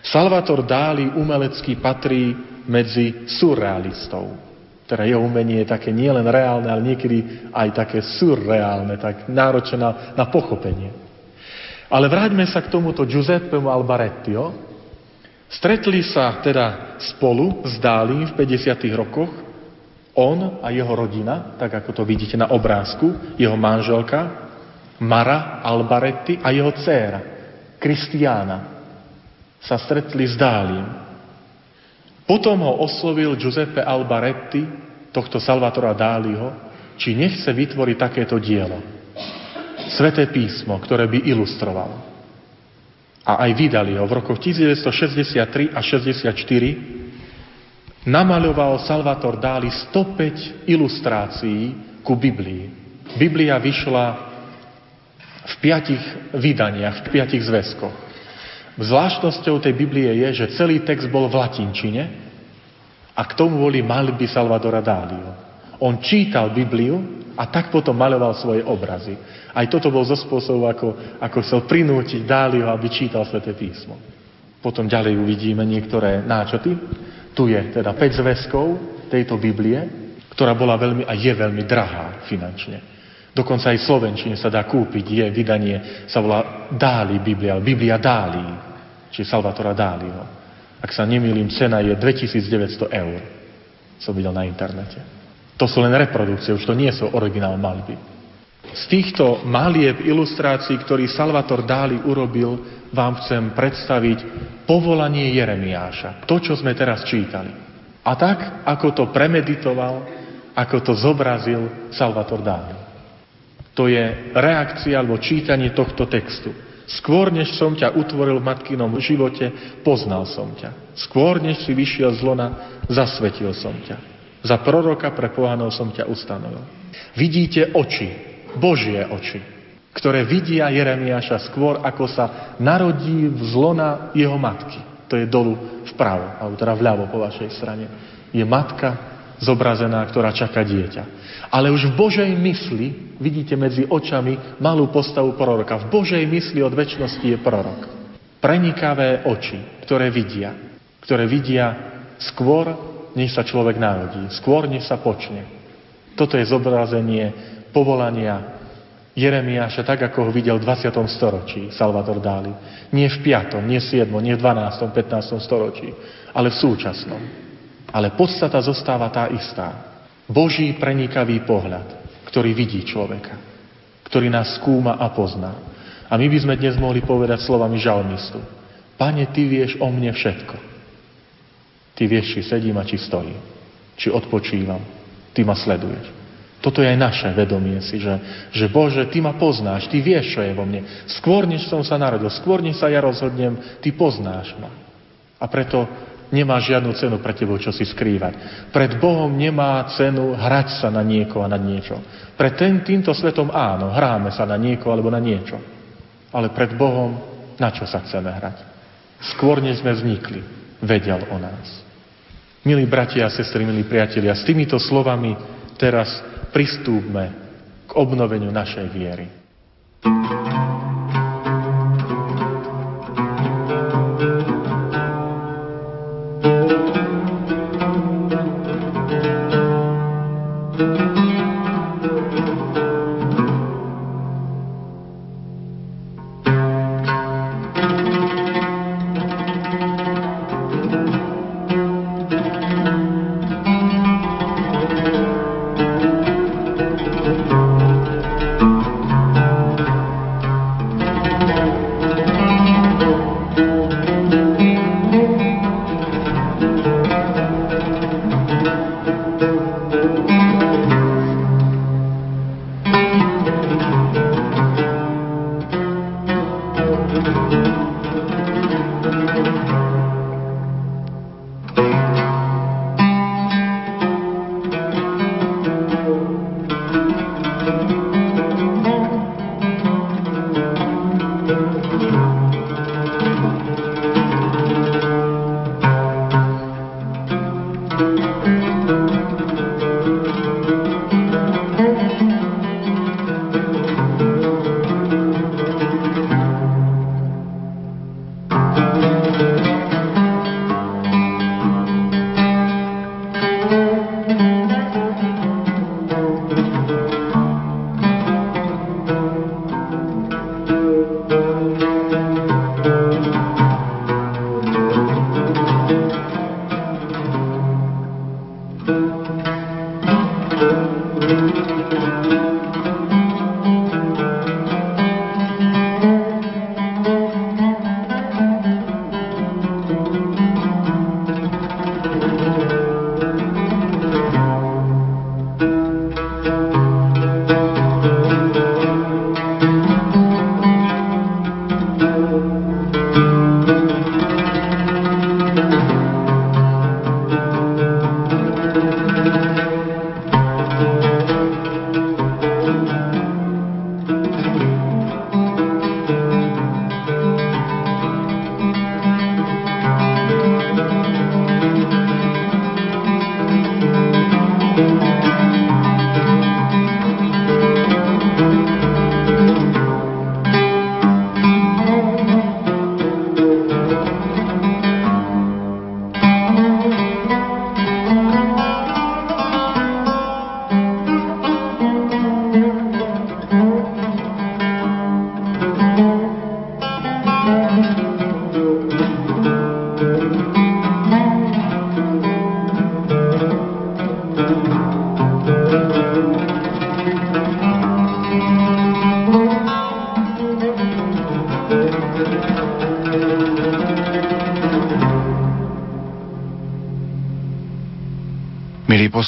Salvator Dali umelecký patrí medzi surrealistov. Teda jeho umenie je také nielen reálne, ale niekedy aj také surreálne, tak náročné na, na pochopenie. Ale vráťme sa k tomuto Giuseppemu Albarettio. Stretli sa teda spolu s Dálim v 50. rokoch, on a jeho rodina, tak ako to vidíte na obrázku, jeho manželka, Mara Albaretti a jeho dcéra, Kristiána, sa stretli s Dálim. Potom ho oslovil Giuseppe Albaretti, tohto Salvatora Dáliho, či nechce vytvoriť takéto dielo. Sveté písmo, ktoré by ilustroval. A aj vydali ho. V rokoch 1963 a 64 namaľoval Salvator Dáli 105 ilustrácií ku Biblii. Biblia vyšla v piatich vydaniach, v piatich zväzkoch. Zvláštnosťou tej Biblie je, že celý text bol v latinčine a k tomu boli malby Salvadora Dálio. On čítal Bibliu a tak potom maloval svoje obrazy. Aj toto bol zo spôsobu, ako, ako chcel prinútiť Dálio, aby čítal Sveté písmo. Potom ďalej uvidíme niektoré náčoty. Tu je teda 5 zväzkov tejto Biblie, ktorá bola veľmi a je veľmi drahá finančne. Dokonca aj v Slovenčine sa dá kúpiť, je vydanie, sa volá Dáli Biblia, Biblia Dáli či Salvatora Dáliho. Ak sa nemýlim, cena je 2900 eur. Som videl na internete. To sú len reprodukcie, už to nie sú originál malby. Z týchto malieb ilustrácií, ktorý Salvator Dáli urobil, vám chcem predstaviť povolanie Jeremiáša. To, čo sme teraz čítali. A tak, ako to premeditoval, ako to zobrazil Salvator Dáli. To je reakcia alebo čítanie tohto textu. Skôr, než som ťa utvoril v matkinom živote, poznal som ťa. Skôr, než si vyšiel z lona, zasvetil som ťa. Za proroka pre pohanov som ťa ustanovil. Vidíte oči, Božie oči, ktoré vidia Jeremiáša skôr, ako sa narodí v zlona jeho matky. To je dolu vpravo, alebo teda vľavo po vašej strane. Je matka, zobrazená, ktorá čaká dieťa. Ale už v Božej mysli, vidíte medzi očami malú postavu proroka. V Božej mysli od väčšnosti je prorok. Prenikavé oči, ktoré vidia. Ktoré vidia skôr, než sa človek narodí. Skôr, než sa počne. Toto je zobrazenie povolania Jeremiáša, tak ako ho videl v 20. storočí Salvador Dali. Nie v 5., nie v 7., nie v 12., 15. storočí, ale v súčasnom. Ale podstata zostáva tá istá. Boží prenikavý pohľad, ktorý vidí človeka, ktorý nás skúma a pozná. A my by sme dnes mohli povedať slovami žalmistu. Pane, Ty vieš o mne všetko. Ty vieš, či sedím a či stojím. Či odpočívam. Ty ma sleduješ. Toto je aj naše vedomie si, že, že Bože, Ty ma poznáš, Ty vieš, čo je vo mne. Skôr, než som sa narodil, skôr, než sa ja rozhodnem, Ty poznáš ma. A preto Nemá žiadnu cenu pre tebou, čo si skrývať. Pred Bohom nemá cenu hrať sa na niekoho a na niečo. Pred ten, týmto svetom áno, hráme sa na niekoho alebo na niečo. Ale pred Bohom na čo sa chceme hrať? Skôr, než sme vznikli, vedel o nás. Milí bratia a sestry, milí priatelia, s týmito slovami teraz pristúpme k obnoveniu našej viery. thank you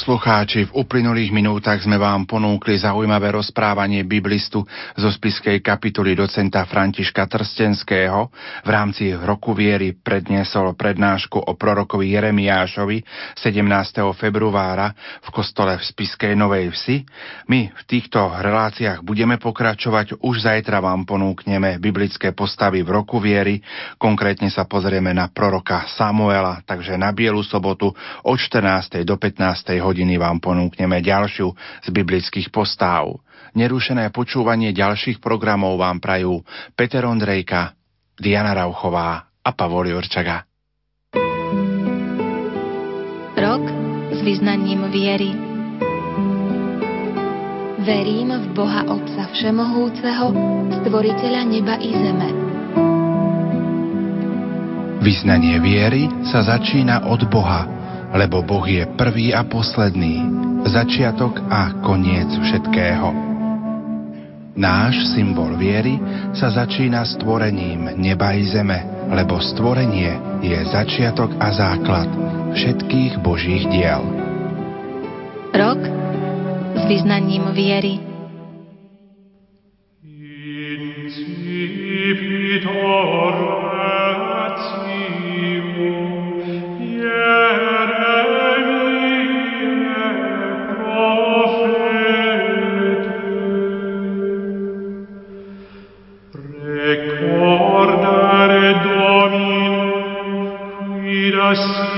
poslucháči, v uplynulých minútach sme vám ponúkli zaujímavé rozprávanie biblistu zo spiskej kapituly docenta Františka Trstenského. V rámci roku viery predniesol prednášku o prorokovi Jeremiášovi 17. februára v kostole v spiskej Novej Vsi. My v týchto reláciách budeme pokračovať, už zajtra vám ponúkneme biblické postavy v roku viery, konkrétne sa pozrieme na proroka Samuela, takže na Bielu sobotu od 14. do 15. hodiny hodiny vám ponúkneme ďalšiu z biblických postáv. Nerušené počúvanie ďalších programov vám prajú Peter Ondrejka, Diana Rauchová a Pavol Jurčaga. Rok s vyznaním viery Verím v Boha Otca Všemohúceho, Stvoriteľa neba i zeme. Vyznanie viery sa začína od Boha, lebo Boh je prvý a posledný, začiatok a koniec všetkého. Náš symbol viery sa začína stvorením neba i zeme, lebo stvorenie je začiatok a základ všetkých Božích diel. Rok s vyznaním viery